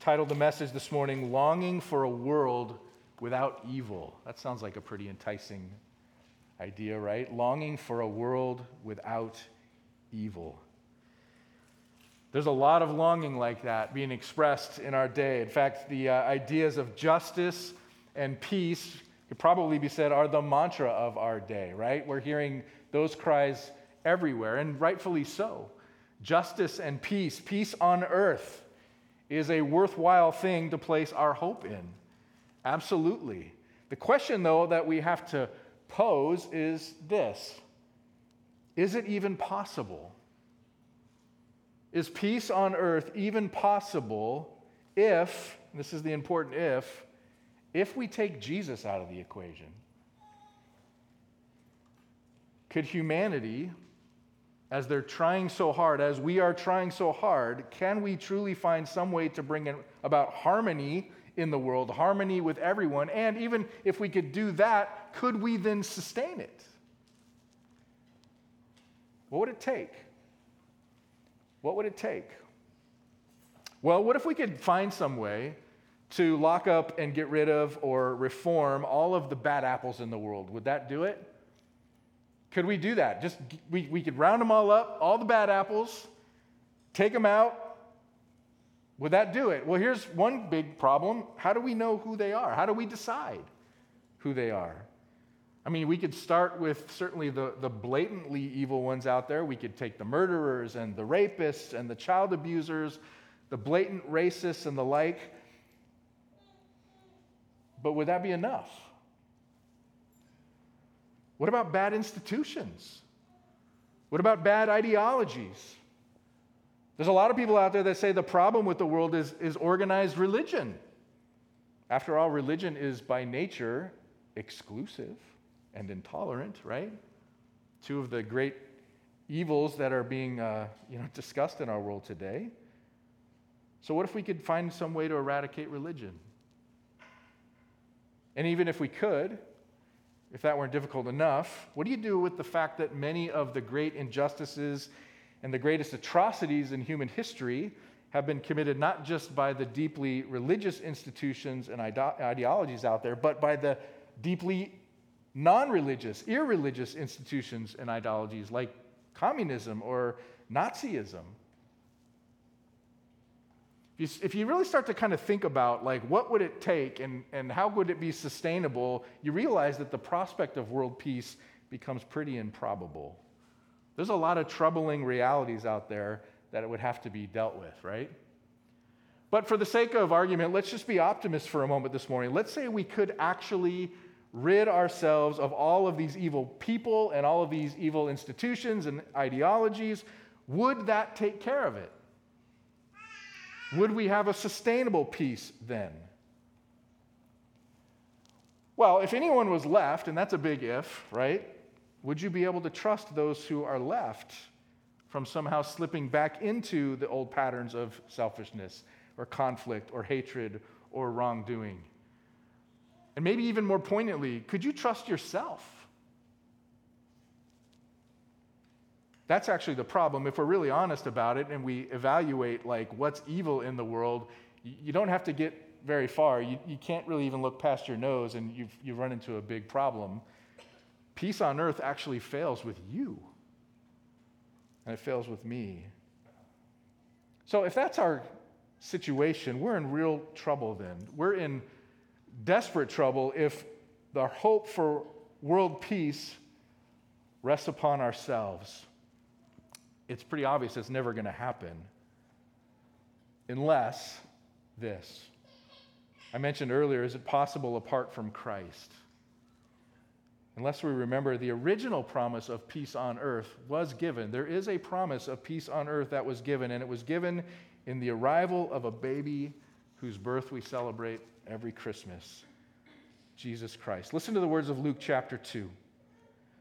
titled the message this morning, Longing for a World Without Evil. That sounds like a pretty enticing idea, right? Longing for a world without evil. There's a lot of longing like that being expressed in our day. In fact, the uh, ideas of justice and peace could probably be said are the mantra of our day, right? We're hearing those cries everywhere, and rightfully so. Justice and peace, peace on earth, is a worthwhile thing to place our hope in. Absolutely. The question, though, that we have to pose is this Is it even possible? Is peace on earth even possible if, this is the important if, if we take Jesus out of the equation? Could humanity, as they're trying so hard, as we are trying so hard, can we truly find some way to bring about harmony in the world, harmony with everyone? And even if we could do that, could we then sustain it? What would it take? What would it take? Well, what if we could find some way to lock up and get rid of or reform all of the bad apples in the world? Would that do it? Could we do that? Just we, we could round them all up, all the bad apples, take them out. Would that do it? Well, here's one big problem. How do we know who they are? How do we decide who they are? I mean, we could start with certainly the, the blatantly evil ones out there. We could take the murderers and the rapists and the child abusers, the blatant racists and the like. But would that be enough? What about bad institutions? What about bad ideologies? There's a lot of people out there that say the problem with the world is, is organized religion. After all, religion is by nature exclusive and intolerant, right? Two of the great evils that are being uh, you know, discussed in our world today. So, what if we could find some way to eradicate religion? And even if we could, if that weren't difficult enough, what do you do with the fact that many of the great injustices and the greatest atrocities in human history have been committed not just by the deeply religious institutions and ideologies out there, but by the deeply non religious, irreligious institutions and ideologies like communism or Nazism. If you really start to kind of think about like what would it take and, and how would it be sustainable, you realize that the prospect of world peace becomes pretty improbable. There's a lot of troubling realities out there that it would have to be dealt with, right? But for the sake of argument, let's just be optimists for a moment this morning. Let's say we could actually rid ourselves of all of these evil people and all of these evil institutions and ideologies, would that take care of it? Would we have a sustainable peace then? Well, if anyone was left, and that's a big if, right? Would you be able to trust those who are left from somehow slipping back into the old patterns of selfishness or conflict or hatred or wrongdoing? And maybe even more poignantly, could you trust yourself? That's actually the problem. If we're really honest about it and we evaluate like what's evil in the world, you don't have to get very far. You, you can't really even look past your nose and you've, you run into a big problem. Peace on earth actually fails with you, and it fails with me. So if that's our situation, we're in real trouble then. We're in desperate trouble if the hope for world peace rests upon ourselves. It's pretty obvious it's never going to happen unless this. I mentioned earlier is it possible apart from Christ? Unless we remember the original promise of peace on earth was given. There is a promise of peace on earth that was given, and it was given in the arrival of a baby whose birth we celebrate every Christmas Jesus Christ. Listen to the words of Luke chapter 2.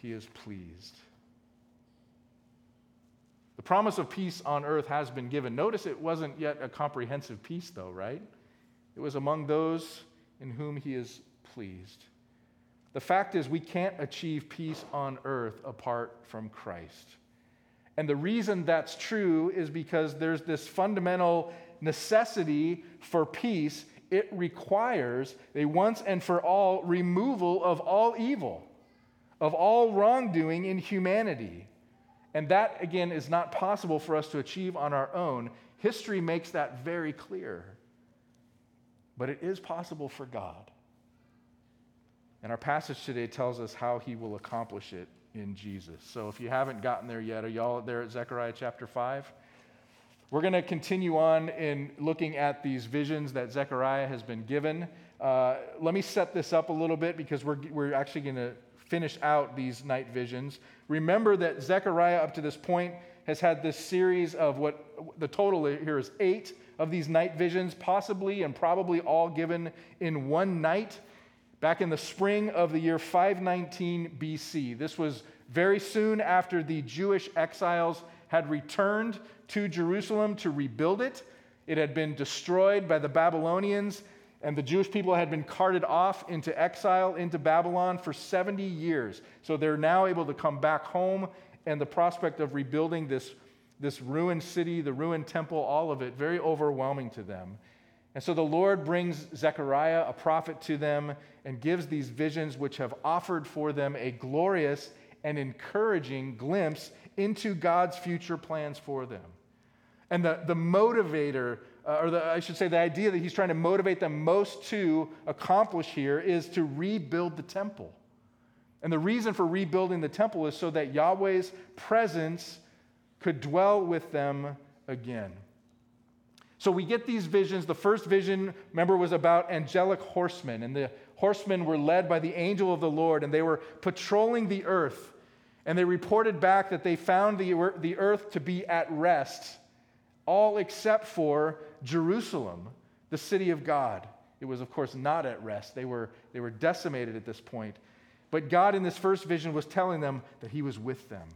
he is pleased. The promise of peace on earth has been given. Notice it wasn't yet a comprehensive peace, though, right? It was among those in whom he is pleased. The fact is, we can't achieve peace on earth apart from Christ. And the reason that's true is because there's this fundamental necessity for peace. It requires a once and for all removal of all evil, of all wrongdoing in humanity. And that, again, is not possible for us to achieve on our own. History makes that very clear. But it is possible for God. And our passage today tells us how he will accomplish it in Jesus. So if you haven't gotten there yet, are y'all there at Zechariah chapter 5? We're going to continue on in looking at these visions that Zechariah has been given. Uh, let me set this up a little bit because we're, we're actually going to finish out these night visions. Remember that Zechariah, up to this point, has had this series of what the total here is eight of these night visions, possibly and probably all given in one night back in the spring of the year 519 BC. This was very soon after the Jewish exiles had returned to Jerusalem to rebuild it. It had been destroyed by the Babylonians and the Jewish people had been carted off into exile into Babylon for 70 years. So they're now able to come back home, and the prospect of rebuilding this, this ruined city, the ruined temple, all of it, very overwhelming to them. And so the Lord brings Zechariah, a prophet, to them and gives these visions, which have offered for them a glorious and encouraging glimpse into God's future plans for them. And the, the motivator uh, or the, I should say, the idea that he's trying to motivate them most to accomplish here is to rebuild the temple. And the reason for rebuilding the temple is so that Yahweh's presence could dwell with them again. So we get these visions. The first vision, remember, was about angelic horsemen, and the horsemen were led by the angel of the Lord, and they were patrolling the earth. And they reported back that they found the, the earth to be at rest, all except for Jerusalem, the city of God. It was, of course, not at rest. They were, they were decimated at this point. But God, in this first vision, was telling them that He was with them.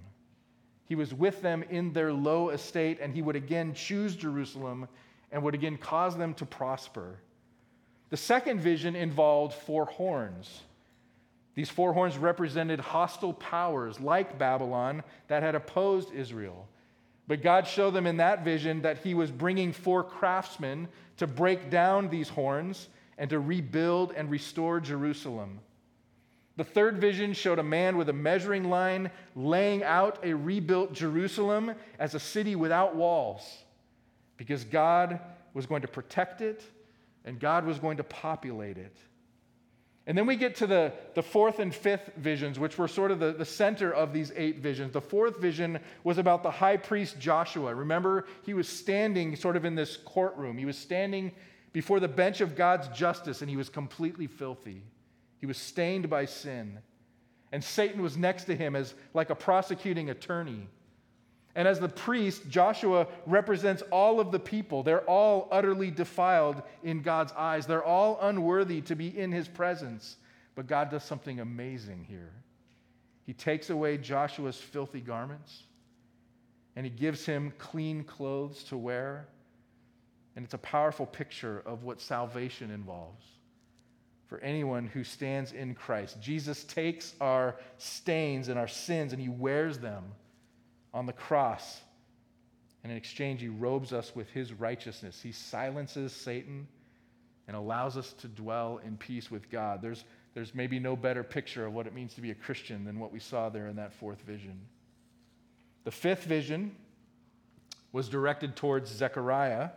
He was with them in their low estate, and He would again choose Jerusalem and would again cause them to prosper. The second vision involved four horns. These four horns represented hostile powers like Babylon that had opposed Israel. But God showed them in that vision that He was bringing four craftsmen to break down these horns and to rebuild and restore Jerusalem. The third vision showed a man with a measuring line laying out a rebuilt Jerusalem as a city without walls because God was going to protect it and God was going to populate it. And then we get to the, the fourth and fifth visions, which were sort of the, the center of these eight visions. The fourth vision was about the high priest Joshua. Remember, he was standing sort of in this courtroom. He was standing before the bench of God's justice, and he was completely filthy. He was stained by sin. And Satan was next to him as like a prosecuting attorney. And as the priest, Joshua represents all of the people. They're all utterly defiled in God's eyes. They're all unworthy to be in his presence. But God does something amazing here. He takes away Joshua's filthy garments and he gives him clean clothes to wear. And it's a powerful picture of what salvation involves for anyone who stands in Christ. Jesus takes our stains and our sins and he wears them on the cross. And in exchange, he robes us with his righteousness. He silences Satan and allows us to dwell in peace with God. There's, there's maybe no better picture of what it means to be a Christian than what we saw there in that fourth vision. The fifth vision was directed towards Zechariah,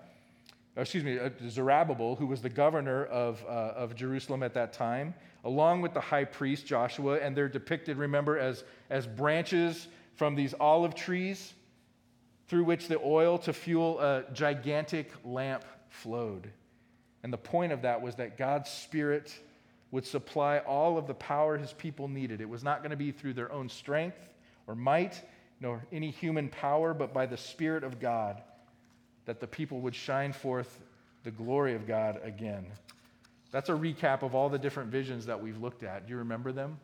excuse me, uh, Zerubbabel, who was the governor of, uh, of Jerusalem at that time, along with the high priest Joshua, and they're depicted, remember, as, as branches from these olive trees through which the oil to fuel a gigantic lamp flowed. And the point of that was that God's Spirit would supply all of the power his people needed. It was not going to be through their own strength or might, nor any human power, but by the Spirit of God that the people would shine forth the glory of God again. That's a recap of all the different visions that we've looked at. Do you remember them?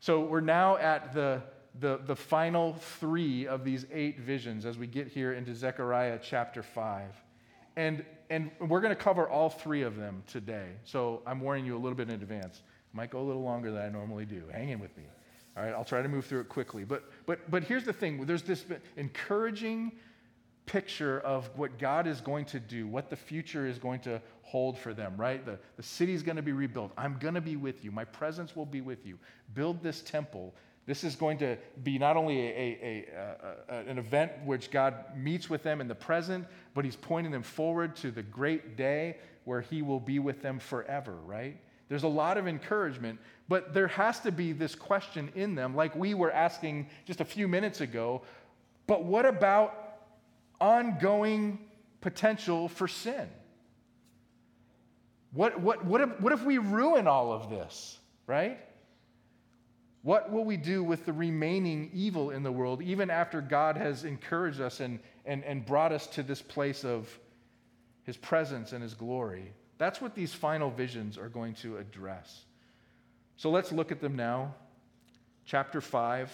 So we're now at the, the, the final three of these eight visions as we get here into Zechariah chapter 5. And, and we're going to cover all three of them today. So I'm warning you a little bit in advance. Might go a little longer than I normally do. Hang in with me. All right, I'll try to move through it quickly. But, but, but here's the thing there's this encouraging picture of what God is going to do, what the future is going to hold for them, right? The, the city's going to be rebuilt. I'm going to be with you. My presence will be with you. Build this temple. This is going to be not only a, a, a, an event which God meets with them in the present, but He's pointing them forward to the great day where He will be with them forever, right? There's a lot of encouragement, but there has to be this question in them, like we were asking just a few minutes ago. But what about ongoing potential for sin. What, what, what, if, what if we ruin all of this, right? What will we do with the remaining evil in the world, even after God has encouraged us and, and, and brought us to this place of His presence and His glory? That's what these final visions are going to address. So let's look at them now. Chapter 5,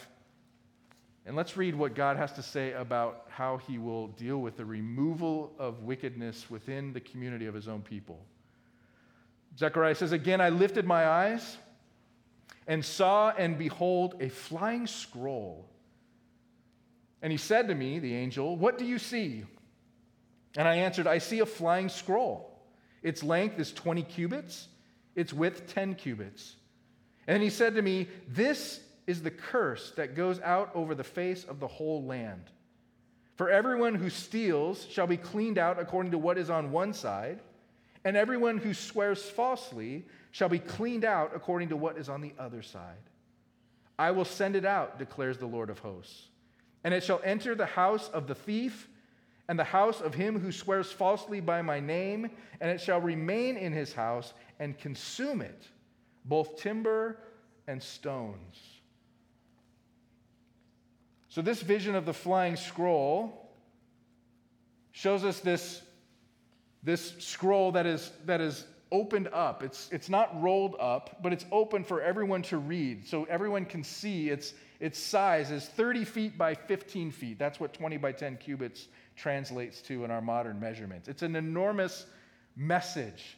and let's read what God has to say about how he will deal with the removal of wickedness within the community of his own people. Zechariah says, Again, I lifted my eyes and saw and behold a flying scroll. And he said to me, the angel, What do you see? And I answered, I see a flying scroll. Its length is 20 cubits, its width 10 cubits. And he said to me, This is the curse that goes out over the face of the whole land. For everyone who steals shall be cleaned out according to what is on one side, and everyone who swears falsely shall be cleaned out according to what is on the other side. I will send it out, declares the Lord of hosts, and it shall enter the house of the thief and the house of him who swears falsely by my name, and it shall remain in his house and consume it, both timber and stones. So, this vision of the flying scroll shows us this, this scroll that is, that is opened up. It's, it's not rolled up, but it's open for everyone to read. So, everyone can see its, its size is 30 feet by 15 feet. That's what 20 by 10 cubits translates to in our modern measurements. It's an enormous message.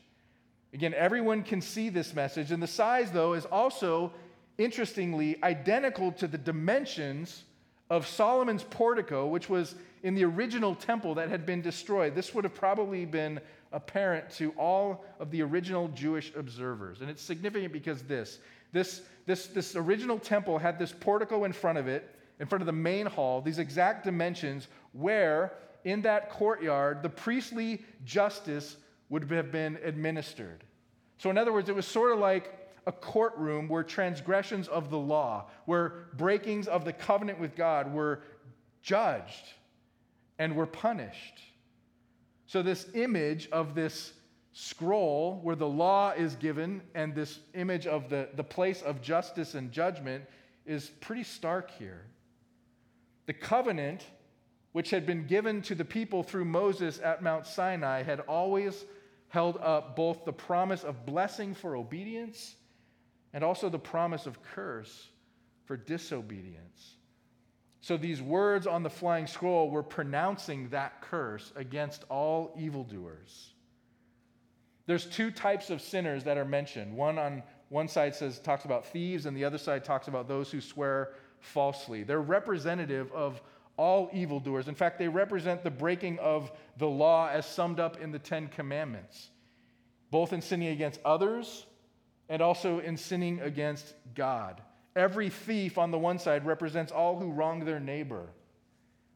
Again, everyone can see this message. And the size, though, is also, interestingly, identical to the dimensions of Solomon's portico, which was in the original temple that had been destroyed. This would have probably been apparent to all of the original Jewish observers. And it's significant because this, this, this, this original temple had this portico in front of it, in front of the main hall, these exact dimensions, where in that courtyard the priestly justice would have been administered. So, in other words, it was sort of like a courtroom where transgressions of the law, where breakings of the covenant with God were judged and were punished. So, this image of this scroll where the law is given and this image of the, the place of justice and judgment is pretty stark here. The covenant, which had been given to the people through Moses at Mount Sinai, had always held up both the promise of blessing for obedience and also the promise of curse for disobedience. So these words on the flying scroll were pronouncing that curse against all evildoers. There's two types of sinners that are mentioned. One on one side says talks about thieves and the other side talks about those who swear falsely. They're representative of all evildoers. In fact, they represent the breaking of the law as summed up in the 10 commandments, both in sinning against others and also in sinning against God. Every thief on the one side represents all who wrong their neighbor,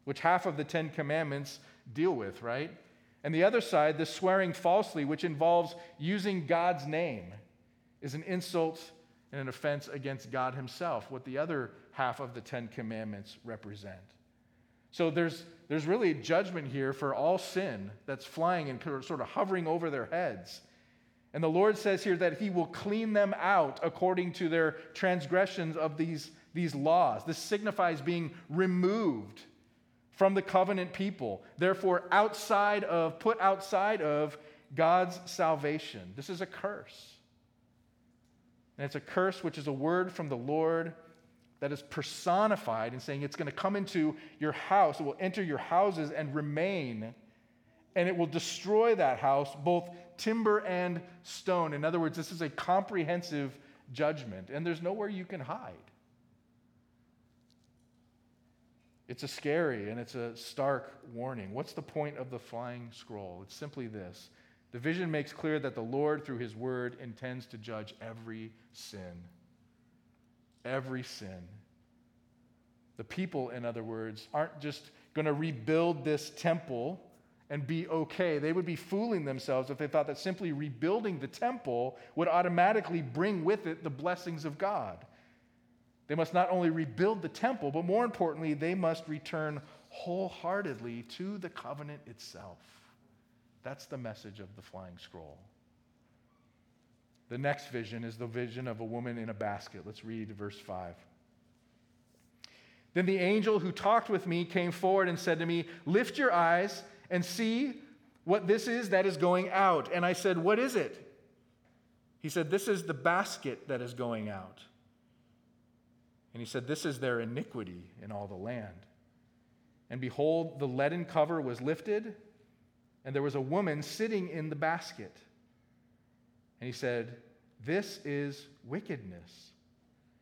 which half of the Ten Commandments deal with, right? And the other side, the swearing falsely, which involves using God's name, is an insult and an offense against God Himself, what the other half of the Ten Commandments represent. So there's, there's really a judgment here for all sin that's flying and sort of hovering over their heads. And the Lord says here that He will clean them out according to their transgressions of these, these laws. This signifies being removed from the covenant people, therefore, outside of, put outside of God's salvation. This is a curse. And it's a curse which is a word from the Lord that is personified in saying it's going to come into your house, it will enter your houses and remain, and it will destroy that house, both timber and stone. In other words, this is a comprehensive judgment, and there's nowhere you can hide. It's a scary and it's a stark warning. What's the point of the flying scroll? It's simply this the vision makes clear that the Lord, through his word, intends to judge every sin. Every sin. The people, in other words, aren't just going to rebuild this temple and be okay. They would be fooling themselves if they thought that simply rebuilding the temple would automatically bring with it the blessings of God. They must not only rebuild the temple, but more importantly, they must return wholeheartedly to the covenant itself. That's the message of the flying scroll. The next vision is the vision of a woman in a basket. Let's read verse 5. Then the angel who talked with me came forward and said to me, Lift your eyes and see what this is that is going out. And I said, What is it? He said, This is the basket that is going out. And he said, This is their iniquity in all the land. And behold, the leaden cover was lifted and there was a woman sitting in the basket. And he said, This is wickedness.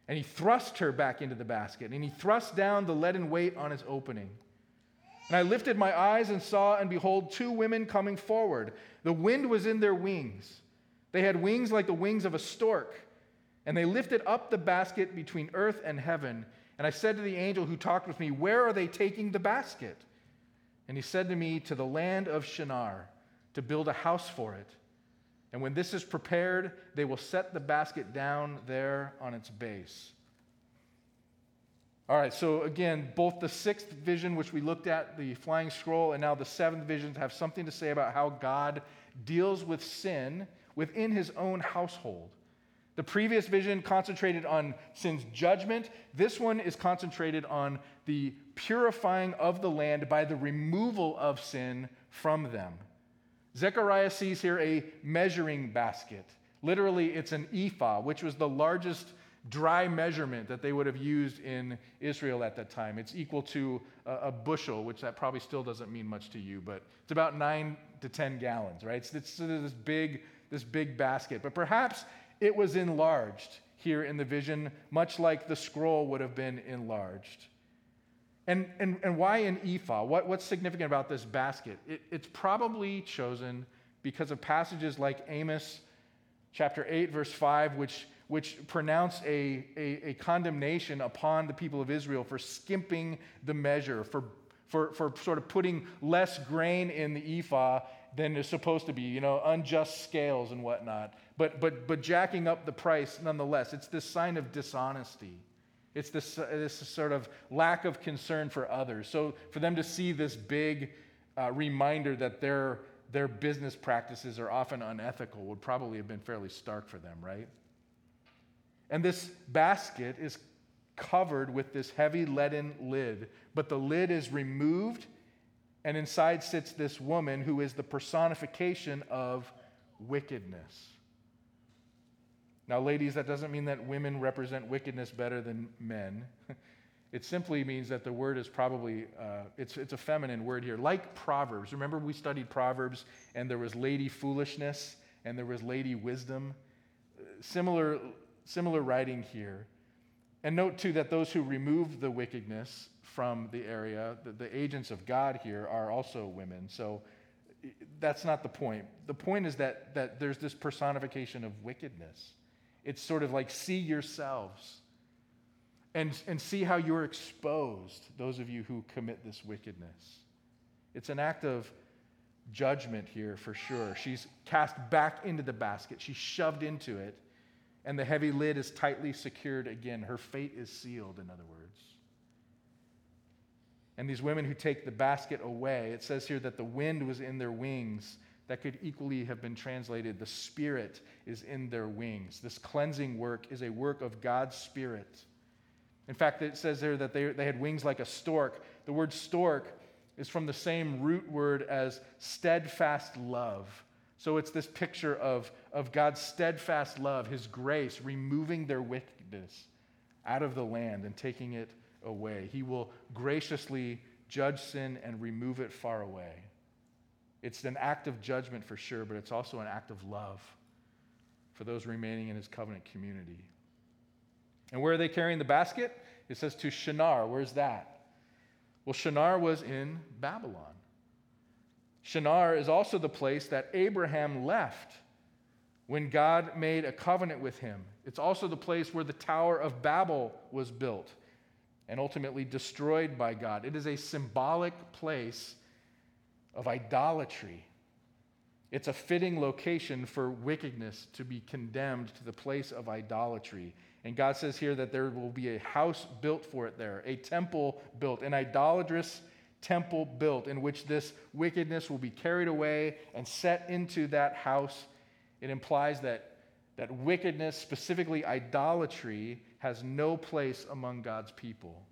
And he thrust her back into the basket, and he thrust down the leaden weight on its opening. And I lifted my eyes and saw, and behold, two women coming forward. The wind was in their wings. They had wings like the wings of a stork, and they lifted up the basket between earth and heaven. And I said to the angel who talked with me, Where are they taking the basket? And he said to me, To the land of Shinar, to build a house for it. And when this is prepared, they will set the basket down there on its base. All right, so again, both the sixth vision, which we looked at, the flying scroll, and now the seventh vision have something to say about how God deals with sin within his own household. The previous vision concentrated on sin's judgment. This one is concentrated on the purifying of the land by the removal of sin from them. Zechariah sees here a measuring basket. Literally, it's an ephah, which was the largest dry measurement that they would have used in Israel at that time. It's equal to a, a, bushel, which that probably still doesn't mean much to you, but it's about nine to 10 gallons, right? It's, it's this big, this big basket. But perhaps it was enlarged here in the vision, much like the scroll would have been enlarged. And, and, and why an ephah? What, what's significant about this basket? It, it's probably chosen because of passages like Amos chapter 8, verse 5, which, which pronounce a, a, a condemnation upon the people of Israel for skimping the measure, for, for, for sort of putting less grain in the ephah than is supposed to be, you know, unjust scales and whatnot, but, but, but jacking up the price nonetheless. It's this sign of dishonesty. It's this, this sort of lack of concern for others. So for them to see this big uh, reminder that their, their business practices are often unethical would probably have been fairly stark for them, right? And this basket is covered with this heavy leaden lid, but the lid is removed, and inside sits this woman who is the personification of wickedness. Now, ladies, that doesn't mean that women represent wickedness better than men. It simply means that the word is probably, uh, it's, it's a feminine word here. Like Proverbs. Remember we studied Proverbs and there was lady foolishness and there was lady wisdom? Similar, similar writing here. And note too that those who remove the wickedness from the area, the, the agents of God here, are also women. So that's not the point. The point is that, that there's this personification of wickedness. It's sort of like see yourselves and, and see how you're exposed, those of you who commit this wickedness. It's an act of judgment here for sure. She's cast back into the basket, she's shoved into it, and the heavy lid is tightly secured again. Her fate is sealed, in other words. And these women who take the basket away, it says here that the wind was in their wings that could equally have been translated the Spirit is in their wings. This cleansing work is a work of God's Spirit. In fact, it says there that they, they had wings like a stork. The word stork is from the same root word as steadfast love. So it's this picture of, of God's steadfast love, His grace, removing their wickedness out of the land and taking it away. He will graciously judge sin and remove it far away. It's an act of judgment for sure, but it's also an act of love for those remaining in his covenant community. And where are they carrying the basket? It says to Shinar. Where's that? Well, Shinar was in Babylon. Shinar is also the place that Abraham left when God made a covenant with him. It's also the place where the Tower of Babel was built and ultimately destroyed by God. It is a symbolic place of idolatry. It's a fitting location for wickedness to be condemned to the place of idolatry. And God says here that there will be a house built for it there, a temple built, an idolatrous temple built, in which this wickedness will be carried away and set into that house. It implies that, that wickedness, specifically idolatry, has no place among God's people.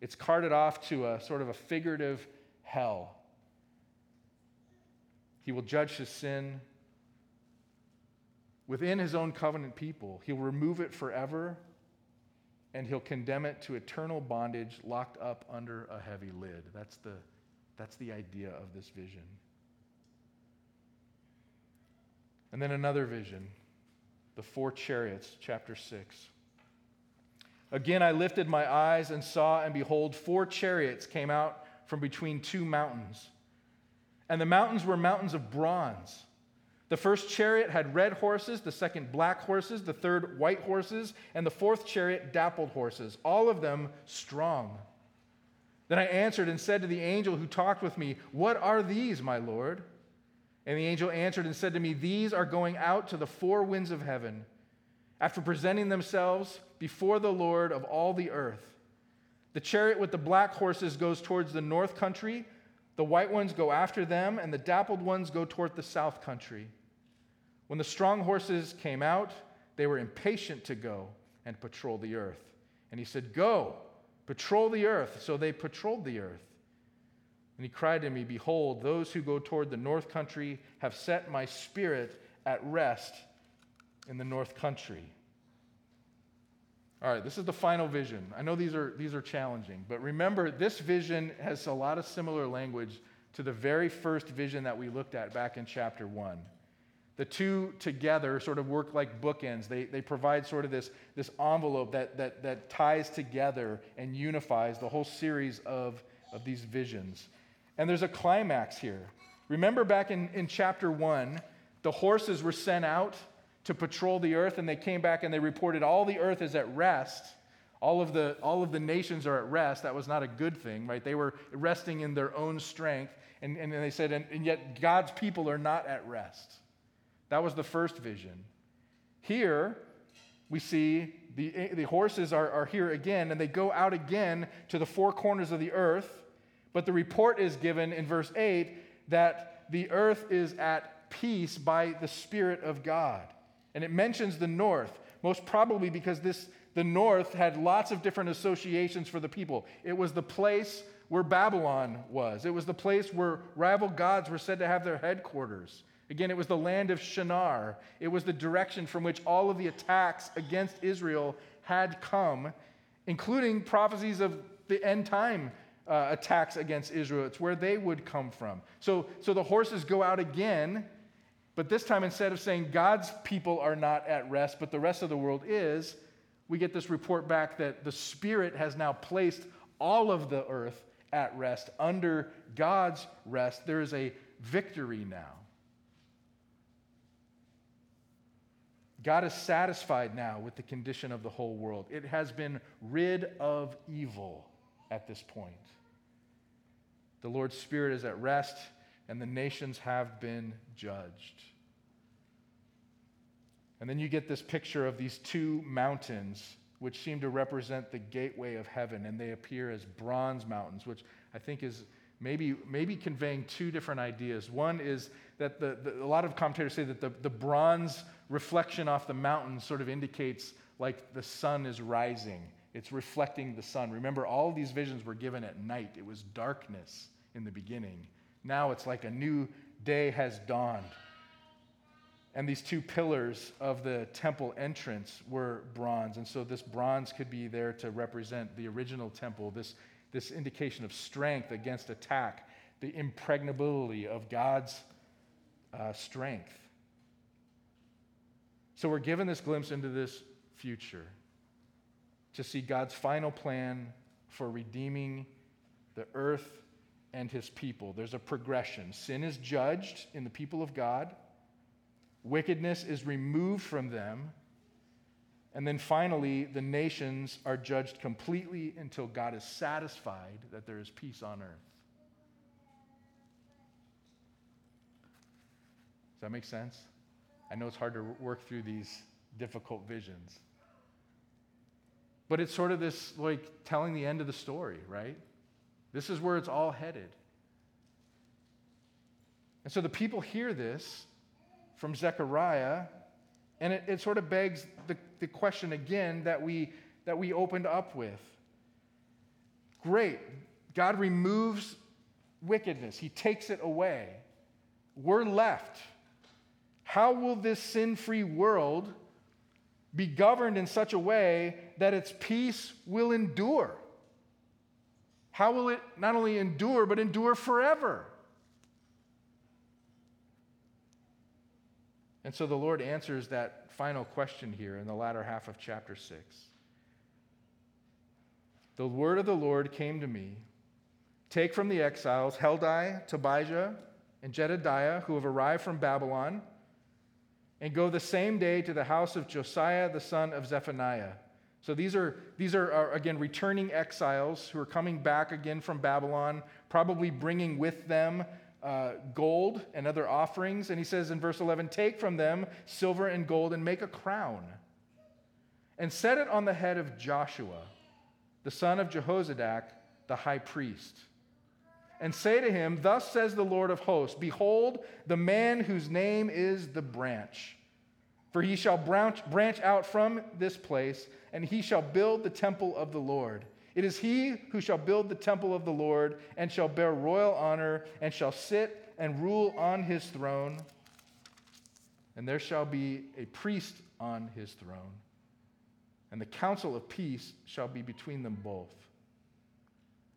It's carted off to a sort of a figurative hell. He will judge his sin within his own covenant people. He'll remove it forever, and he'll condemn it to eternal bondage locked up under a heavy lid. That's the, that's the idea of this vision. And then another vision the four chariots, chapter 6. Again, I lifted my eyes and saw, and behold, four chariots came out from between two mountains. And the mountains were mountains of bronze. The first chariot had red horses, the second black horses, the third white horses, and the fourth chariot dappled horses, all of them strong. Then I answered and said to the angel who talked with me, What are these, my Lord? And the angel answered and said to me, These are going out to the four winds of heaven after presenting themselves before the Lord of all the earth. The chariot with the black horses goes towards the north country, the white ones go after them, and the dappled ones go toward the south country. When the strong horses came out, they were impatient to go and patrol the earth. And he said, Go, patrol the earth. So they patrolled the earth. And he cried to me, Behold, those who go toward the north country have set my spirit at rest in the north country. All right, this is the final vision. I know these are, these are challenging, but remember, this vision has a lot of similar language to the very first vision that we looked at back in chapter 1. The two together sort of work like bookends. They, they provide sort of this, this envelope that, that, that ties together and unifies the whole series of, of these visions. And there's a climax here. Remember back in, in chapter 1, the horses were sent out to patrol the earth, and they came back and they reported all the earth is at rest. All of, the, all of the nations are at rest. That was not a good thing, right? They were resting in their own strength. And, and they said, and, and yet God's people are not at rest. That was the first vision. Here, we see the, the horses are, are here again, and they go out again to the four corners of the earth. But the report is given in verse 8 that the earth is at peace by the Spirit of God. And it mentions the north, most probably because this, the north had lots of different associations for the people. It was the place where Babylon was, it was the place where rival gods were said to have their headquarters. Again, it was the land of Shinar. It was the direction from which all of the attacks against Israel had come, including prophecies of the end time uh, attacks against Israel. It's where they would come from. So, so the horses go out again but this time, instead of saying God's people are not at rest, but the rest of the world is, we get this report back that the Spirit has now placed all of the earth at rest under God's rest. There is a victory now. God is satisfied now with the condition of the whole world. It has been rid of evil at this point. The Lord's Spirit is at rest, and the nations have been judged. And then you get this picture of these two mountains, which seem to represent the gateway of heaven, and they appear as bronze mountains, which I think is maybe, maybe conveying two different ideas. One is that the, the, a lot of commentators say that the, the bronze reflection off the mountain sort of indicates like the sun is rising. It's reflecting the sun. Remember, all these visions were given at night. It was darkness in the beginning. Now it's like a new day has dawned. And these two pillars of the temple entrance were bronze. And so this bronze could be there to represent the original temple, this, this indication of strength against attack, the impregnability of God's uh, strength. So we're given this glimpse into this future to see God's final plan for redeeming the earth and his people. There's a progression. Sin is judged in the people of God, wickedness is removed from them. And then finally, the nations are judged completely until God is satisfied that there is peace on earth. Does that make sense? I know it's hard to work through these difficult visions. But it's sort of this like telling the end of the story, right? This is where it's all headed. And so the people hear this from Zechariah, and it, it sort of begs the, the question again that we, that we opened up with. Great. God removes wickedness, He takes it away. We're left. How will this sin free world be governed in such a way that its peace will endure? How will it not only endure, but endure forever? And so the Lord answers that final question here in the latter half of chapter 6. The word of the Lord came to me Take from the exiles Heldai, Tobijah, and Jedediah, who have arrived from Babylon, and go the same day to the house of Josiah, the son of Zephaniah so these are, these are, are, again, returning exiles who are coming back again from Babylon, probably bringing with them uh, gold and other offerings. And he says in verse 11, Take from them silver and gold and make a crown, and set it on the head of Joshua, the son of Jehozadak, the high priest. And say to him, Thus says the Lord of hosts Behold, the man whose name is the branch. For he shall branch, branch out from this place and he shall build the temple of the Lord. It is he who shall build the temple of the Lord and shall bear royal honor and shall sit and rule on his throne. And there shall be a priest on his throne. And the counsel of peace shall be between them both.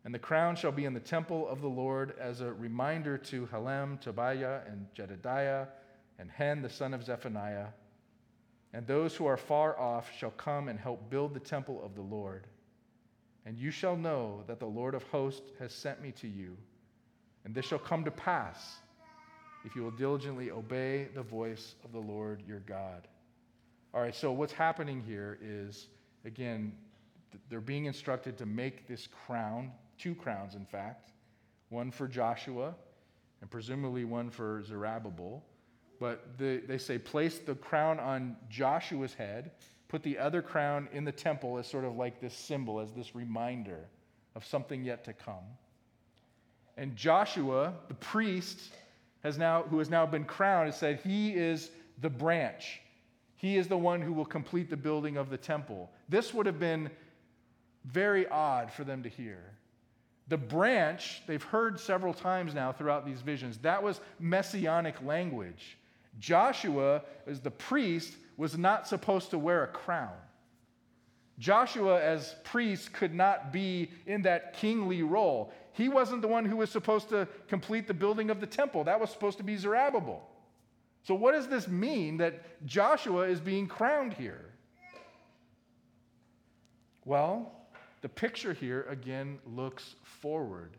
And the crown shall be in the temple of the Lord as a reminder to Helem, Tobiah, and Jedediah, and Hen, the son of Zephaniah and those who are far off shall come and help build the temple of the Lord. And you shall know that the Lord of hosts has sent me to you. And this shall come to pass if you will diligently obey the voice of the Lord your God. All right, so what's happening here is, again, they're being instructed to make this crown, two crowns, in fact, one for Joshua and presumably one for Zerubbabel. But the, they say, place the crown on Joshua's head, put the other crown in the temple as sort of like this symbol, as this reminder of something yet to come. And Joshua, the priest, has now, who has now been crowned, has said, He is the branch. He is the one who will complete the building of the temple. This would have been very odd for them to hear. The branch, they've heard several times now throughout these visions, that was messianic language. Joshua, is the priest, was not supposed to wear a crown. Joshua, as priest, could not be in that kingly role. He wasn't the one who was supposed to complete the building of the temple. That was supposed to be Zerubbabel. So, what does this mean that Joshua is being crowned here? Well, the picture here again looks forward.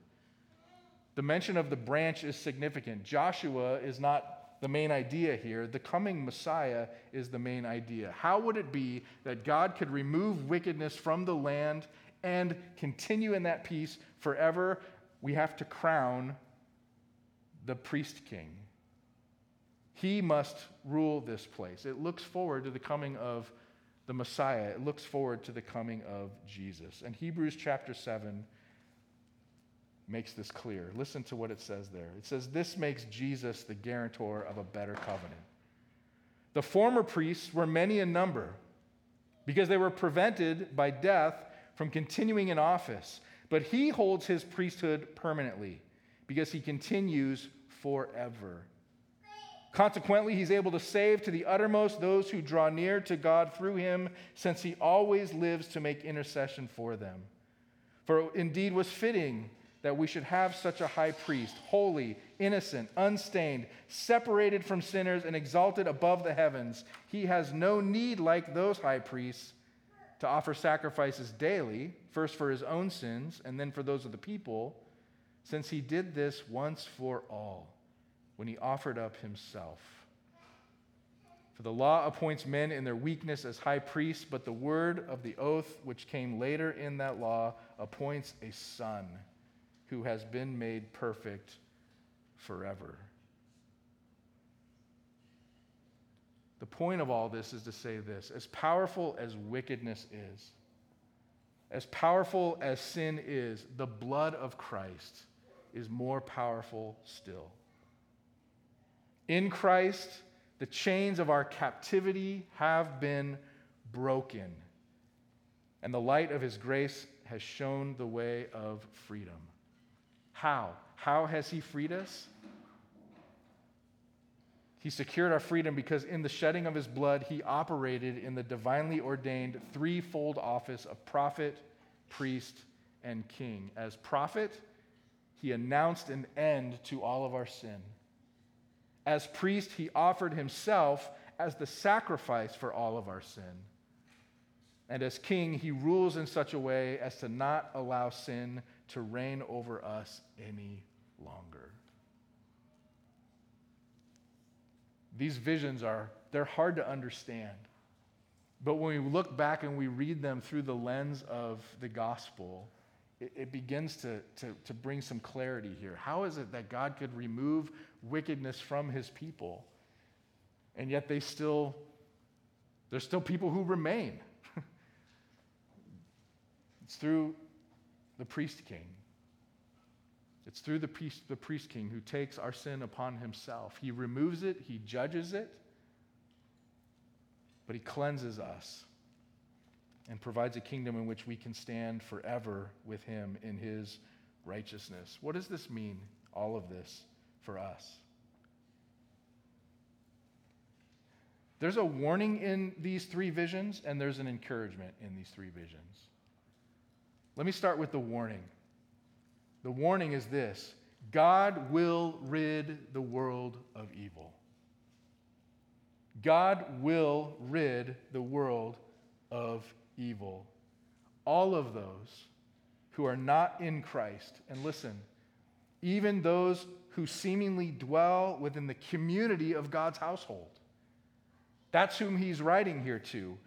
The mention of the branch is significant. Joshua is not the main idea here. The coming Messiah is the main idea. How would it be that God could remove wickedness from the land and continue in that peace forever? We have to crown the priest king. He must rule this place. It looks forward to the coming of the Messiah. It looks forward to the coming of Jesus. And Hebrews chapter 7 makes this clear. Listen to what it says there. It says, This makes Jesus the guarantor of a better covenant. The former priests were many in number because they were prevented by death from continuing in office, but he holds his priesthood permanently because he continues forever. Consequently, he's able to save to the uttermost those who draw near to God through him, since he always lives to make intercession for them. For indeed was fitting that we should have such a high priest, holy, innocent, unstained, separated from sinners, and exalted above the heavens. He has no need, like those high priests, to offer sacrifices daily, first for his own sins and then for those of the people, since he did this once for all when he offered up himself. For the law appoints men in their weakness as high priests, but the word of the oath, which came later in that law, appoints a son who has been made perfect forever. The point of all this is to say this as powerful as wickedness is, as powerful as sin is, the blood of Christ is more powerful still. In Christ, the chains of our captivity have been broken, and the light of his grace has shown the way of freedom. How? How has he freed us? He secured our freedom because in the shedding of his blood, he operated in the divinely ordained threefold office of prophet, priest, and king. As prophet, he announced an end to all of our sin. As priest, he offered himself as the sacrifice for all of our sin. And as king, he rules in such a way as to not allow sin to reign over us any longer. These visions are they're hard to understand. But when we look back and we read them through the lens of the gospel, it, it begins to, to, to bring some clarity here. How is it that God could remove wickedness from his people, and yet they still, there's still people who remain? it's through the priest king. It's through the priest, the priest king who takes our sin upon himself. He removes it, he judges it, but he cleanses us and provides a kingdom in which we can stand forever with him in his righteousness. What does this mean, all of this, for us? There's a warning in these three visions, and there's an encouragement in these three visions. Let me start with the warning. The warning is this God will rid the world of evil. God will rid the world of evil. All of those who are not in Christ, and listen, even those who seemingly dwell within the community of God's household. That's whom he's writing here to.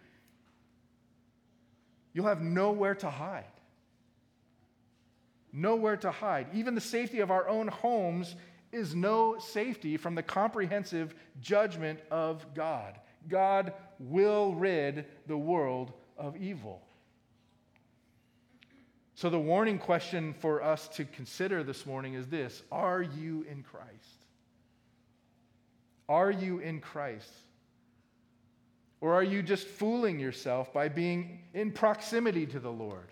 You'll have nowhere to hide. Nowhere to hide. Even the safety of our own homes is no safety from the comprehensive judgment of God. God will rid the world of evil. So, the warning question for us to consider this morning is this Are you in Christ? Are you in Christ? Or are you just fooling yourself by being in proximity to the Lord,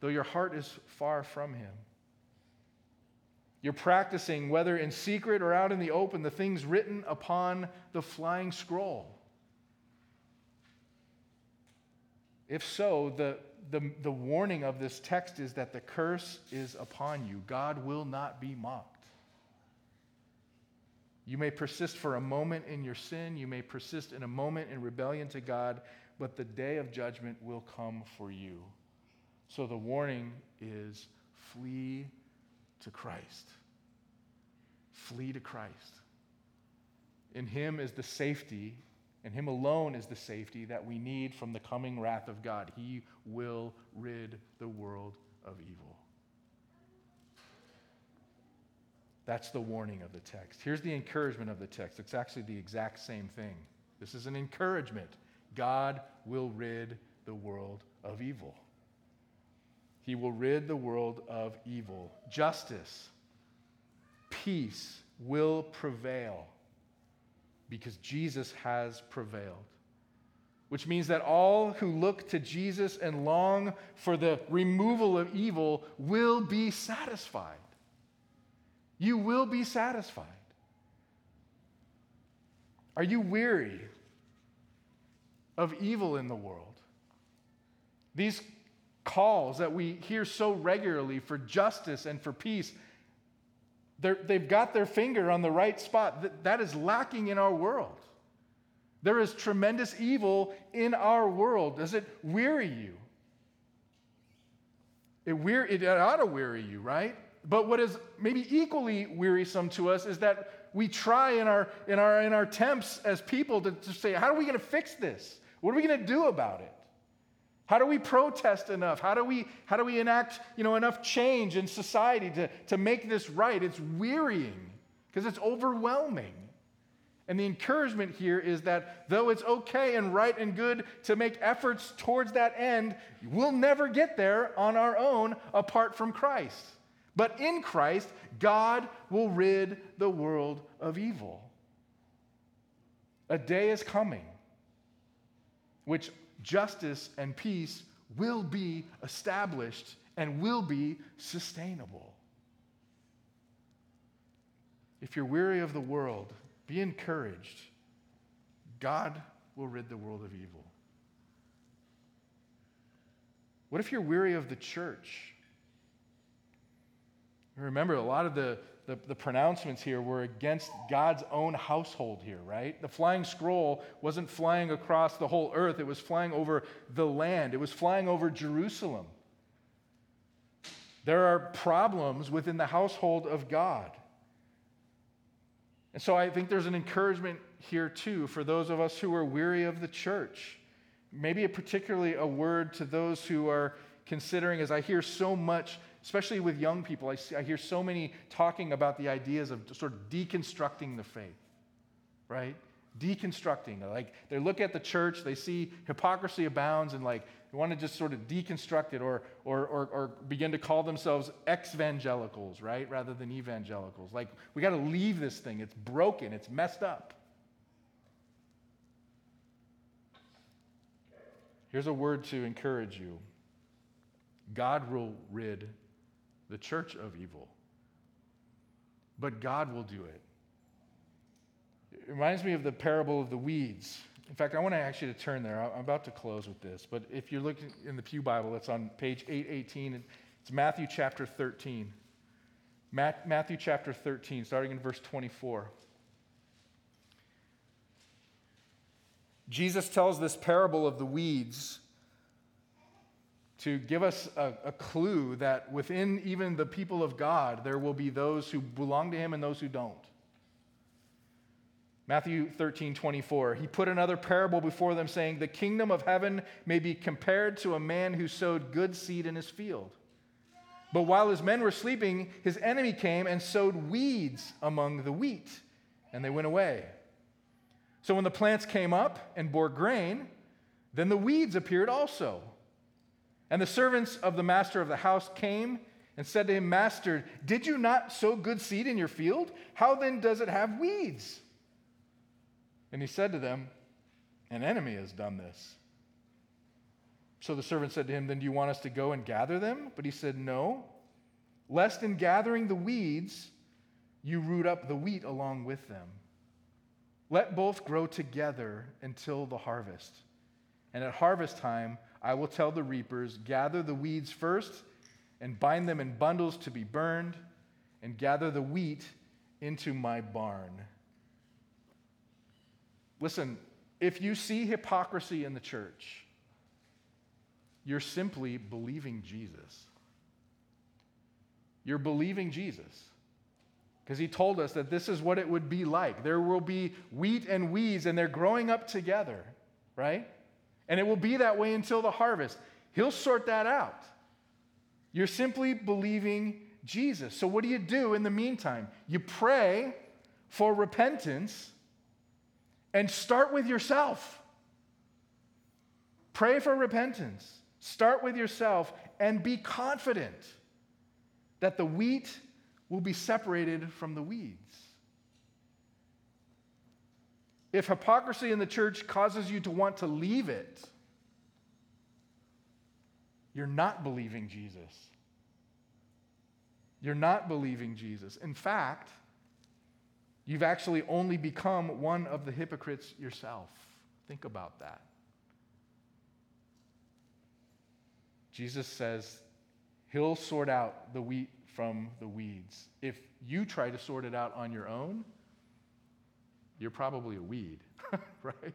though your heart is far from Him? You're practicing, whether in secret or out in the open, the things written upon the flying scroll. If so, the, the, the warning of this text is that the curse is upon you. God will not be mocked. You may persist for a moment in your sin, you may persist in a moment in rebellion to God, but the day of judgment will come for you. So the warning is flee to Christ. Flee to Christ. In Him is the safety and Him alone is the safety that we need from the coming wrath of God. He will rid the world of evil. That's the warning of the text. Here's the encouragement of the text. It's actually the exact same thing. This is an encouragement. God will rid the world of evil. He will rid the world of evil. Justice, peace will prevail because Jesus has prevailed. Which means that all who look to Jesus and long for the removal of evil will be satisfied. You will be satisfied. Are you weary of evil in the world? These calls that we hear so regularly for justice and for peace they've got their finger on the right spot. That, that is lacking in our world. There is tremendous evil in our world. Does it weary you? It, it ought to weary you, right? But what is maybe equally wearisome to us is that we try in our, in our, in our attempts as people to, to say, how are we going to fix this? What are we going to do about it? How do we protest enough? How do we, how do we enact you know, enough change in society to, to make this right? It's wearying because it's overwhelming. And the encouragement here is that though it's okay and right and good to make efforts towards that end, we'll never get there on our own apart from Christ. But in Christ, God will rid the world of evil. A day is coming which justice and peace will be established and will be sustainable. If you're weary of the world, be encouraged. God will rid the world of evil. What if you're weary of the church? Remember, a lot of the the, the pronouncements here were against God's own household here, right? The flying scroll wasn't flying across the whole earth, it was flying over the land, it was flying over Jerusalem. There are problems within the household of God. And so I think there's an encouragement here too for those of us who are weary of the church. Maybe particularly a word to those who are considering, as I hear so much especially with young people, I, see, I hear so many talking about the ideas of sort of deconstructing the faith, right? Deconstructing. Like they look at the church, they see hypocrisy abounds, and like they want to just sort of deconstruct it or, or, or, or begin to call themselves ex-evangelicals, right? Rather than evangelicals. Like we got to leave this thing. It's broken, it's messed up. Here's a word to encourage you God will rid the church of evil. But God will do it. It reminds me of the parable of the weeds. In fact, I want to you to turn there. I'm about to close with this. But if you're looking in the Pew Bible, it's on page 818. It's Matthew chapter 13. Matthew chapter 13, starting in verse 24. Jesus tells this parable of the weeds to give us a, a, clue that within even the people of God, there will be those who belong to him and those who don't. Matthew 13, 24. He put another parable before them, saying, The kingdom of heaven may be compared to a man who sowed good seed in his field. But while his men were sleeping, his enemy came and sowed weeds among the wheat, and they went away. So when the plants came up and bore grain, then the weeds appeared also. And the servants of the master of the house came and said to him, Master, did you not sow good seed in your field? How then does it have weeds? And he said to them, An enemy has done this. So the servant said to him, Then do you want us to go and gather them? But he said, No, lest in gathering the weeds, you root up the wheat along with them. Let both grow together until the harvest. And at harvest time, I will tell the reapers, Gather the weeds first, and bind them in bundles to be burned, and gather the wheat into my barn. Listen, if you see hypocrisy in the church, you're simply believing Jesus. You're believing Jesus. Because he told us that this is what it would be like. There will be wheat and weeds, and they're growing up together, right? And it will be that way until the harvest. He'll sort that out. You're simply believing Jesus. So, what do you do in the meantime? You pray for repentance and start with yourself. Pray for repentance. Start with yourself and be confident that the wheat will be separated from the weeds. If hypocrisy in the church causes you to want to leave it, you're not believing Jesus. You're not believing Jesus. In fact, you've actually only become one of the hypocrites yourself. Think about that. Jesus says he'll sort out the wheat from the weeds. If you try to sort it out on your own, you're probably a weed, right?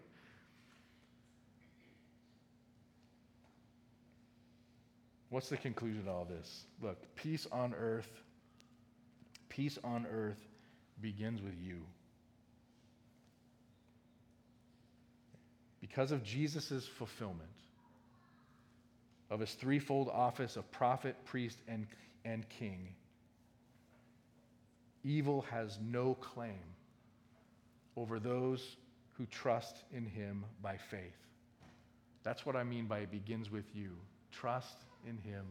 What's the conclusion of all this? Look, peace on earth, peace on earth begins with you. Because of Jesus' fulfillment of his threefold office of prophet, priest, and, and king, evil has no claim over those who trust in him by faith. That's what I mean by it begins with you. Trust in him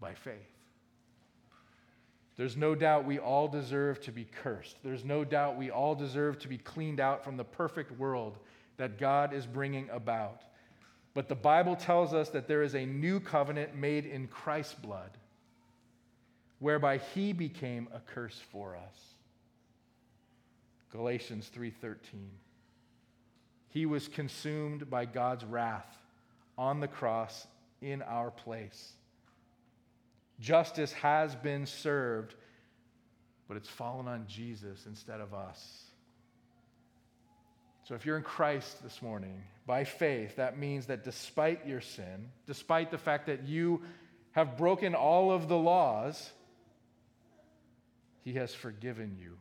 by faith. There's no doubt we all deserve to be cursed. There's no doubt we all deserve to be cleaned out from the perfect world that God is bringing about. But the Bible tells us that there is a new covenant made in Christ's blood, whereby he became a curse for us. Galatians 3:13. He was consumed by God's wrath on the cross in our place. Justice has been served, but it's fallen on Jesus instead of us. So if you're in Christ this morning, by faith, that means that despite your sin, despite the fact that you have broken all of the laws, He has forgiven you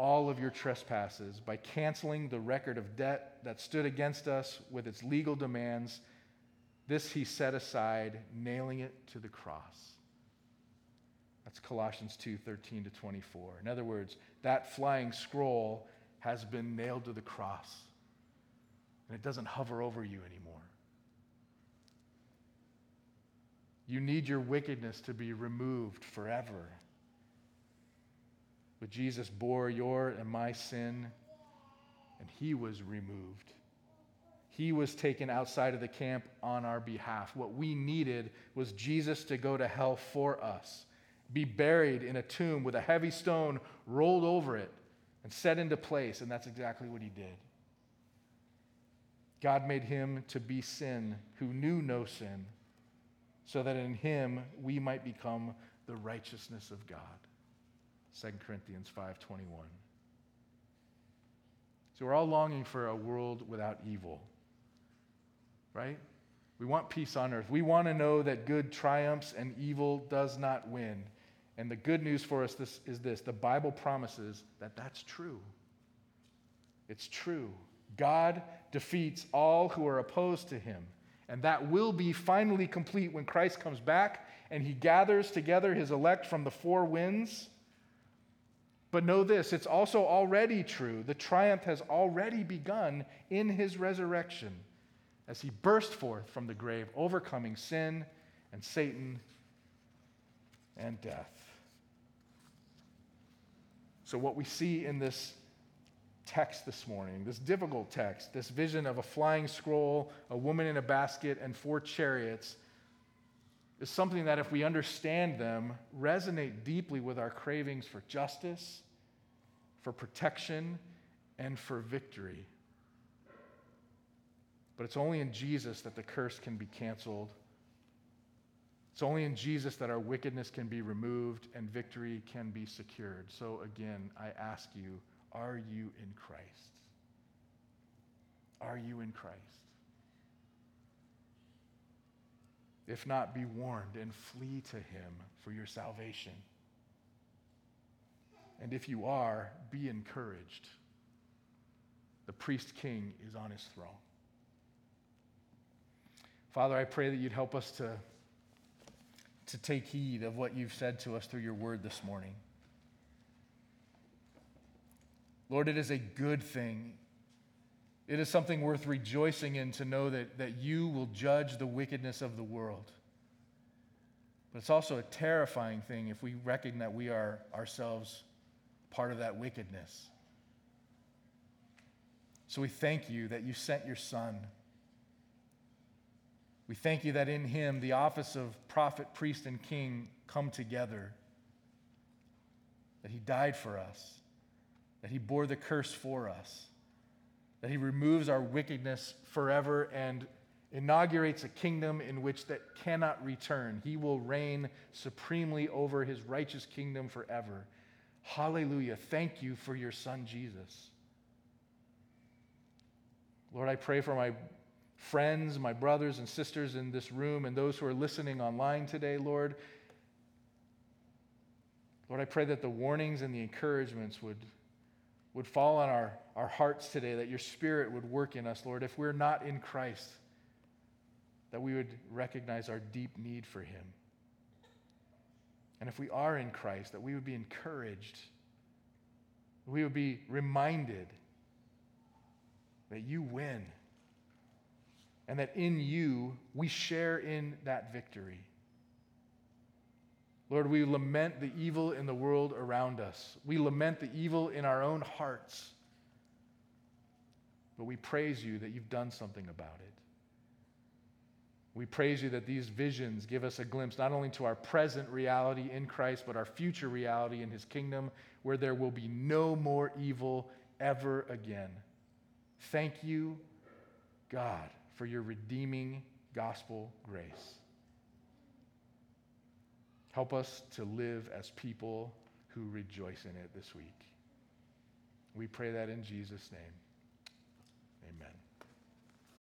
all of your trespasses by canceling the record of debt that stood against us with its legal demands. This he set aside, nailing it to the cross. That's Colossians 2 13 to 24. In other words, that flying scroll has been nailed to the cross, and it doesn't hover over you anymore. You need your wickedness to be removed forever but Jesus bore your and my sin, and he was removed. He was taken outside of the camp on our behalf. What we needed was Jesus to go to hell for us, be buried in a tomb with a heavy stone rolled over it and set into place, and that's exactly what he did. God made him to be sin who knew no sin, so that in him we might become the righteousness of God. 2 Corinthians 5:21. So we're all longing for a world without evil. Right? We want peace on earth. We want to know that good triumphs and evil does not win. And the good news for us this, is this the Bible promises that that's true. It's true. God defeats all who are opposed to him. And that will be finally complete when Christ comes back and he gathers together his elect from the four winds but know this it's also already true. The triumph has already begun in his resurrection as he burst forth from the grave, overcoming sin and Satan and death. So, what we see in this text this morning, this difficult text, this vision of a flying scroll, a woman in a basket, and four chariots, is something that, if we understand them, resonate deeply with our cravings for justice, for protection, and for victory. But it's only in Jesus that the curse can be canceled. It's only in Jesus that our wickedness can be removed and victory can be secured. So, again, I ask you are you in Christ? Are you in Christ? If not, be warned and flee to him for your salvation. And if you are, be encouraged. The priest king is on his throne. Father, I pray that you'd help us to, to take heed of what you've said to us through your word this morning. Lord, it is a good thing It is something worth rejoicing in to know that, that you will judge the wickedness of the world. But it's also a terrifying thing if we reckon that we are ourselves part of that wickedness. So we thank you that you sent your Son. We thank you that in him the office of prophet, priest, and king come together. That he died for us, that he bore the curse for us, that he removes our wickedness forever and inaugurates a kingdom in which that cannot return. He will reign supremely over his righteous kingdom forever. Hallelujah. Thank you for your son Jesus. Lord, I pray for my friends, my brothers and sisters in this room, and those who are listening online today, Lord. Lord, I pray that the warnings and the encouragements would, would fall on our, our hearts today, that your spirit would work in us, Lord. If we're not in Christ, that we would recognize our deep need for him. And if we are in Christ, that we would be encouraged, we would be reminded that you win, and that in you we share in that victory. Lord, we lament the evil in the world around us. We lament the evil in our own hearts. But we praise you that you've done something about it. We praise you that these visions give us a glimpse not only to our present reality in Christ, but our future reality in his kingdom, where there will be no more evil ever again. Thank you, God, for your redeeming gospel grace. Help us to live as people who rejoice in it this week. We pray that in Jesus' name.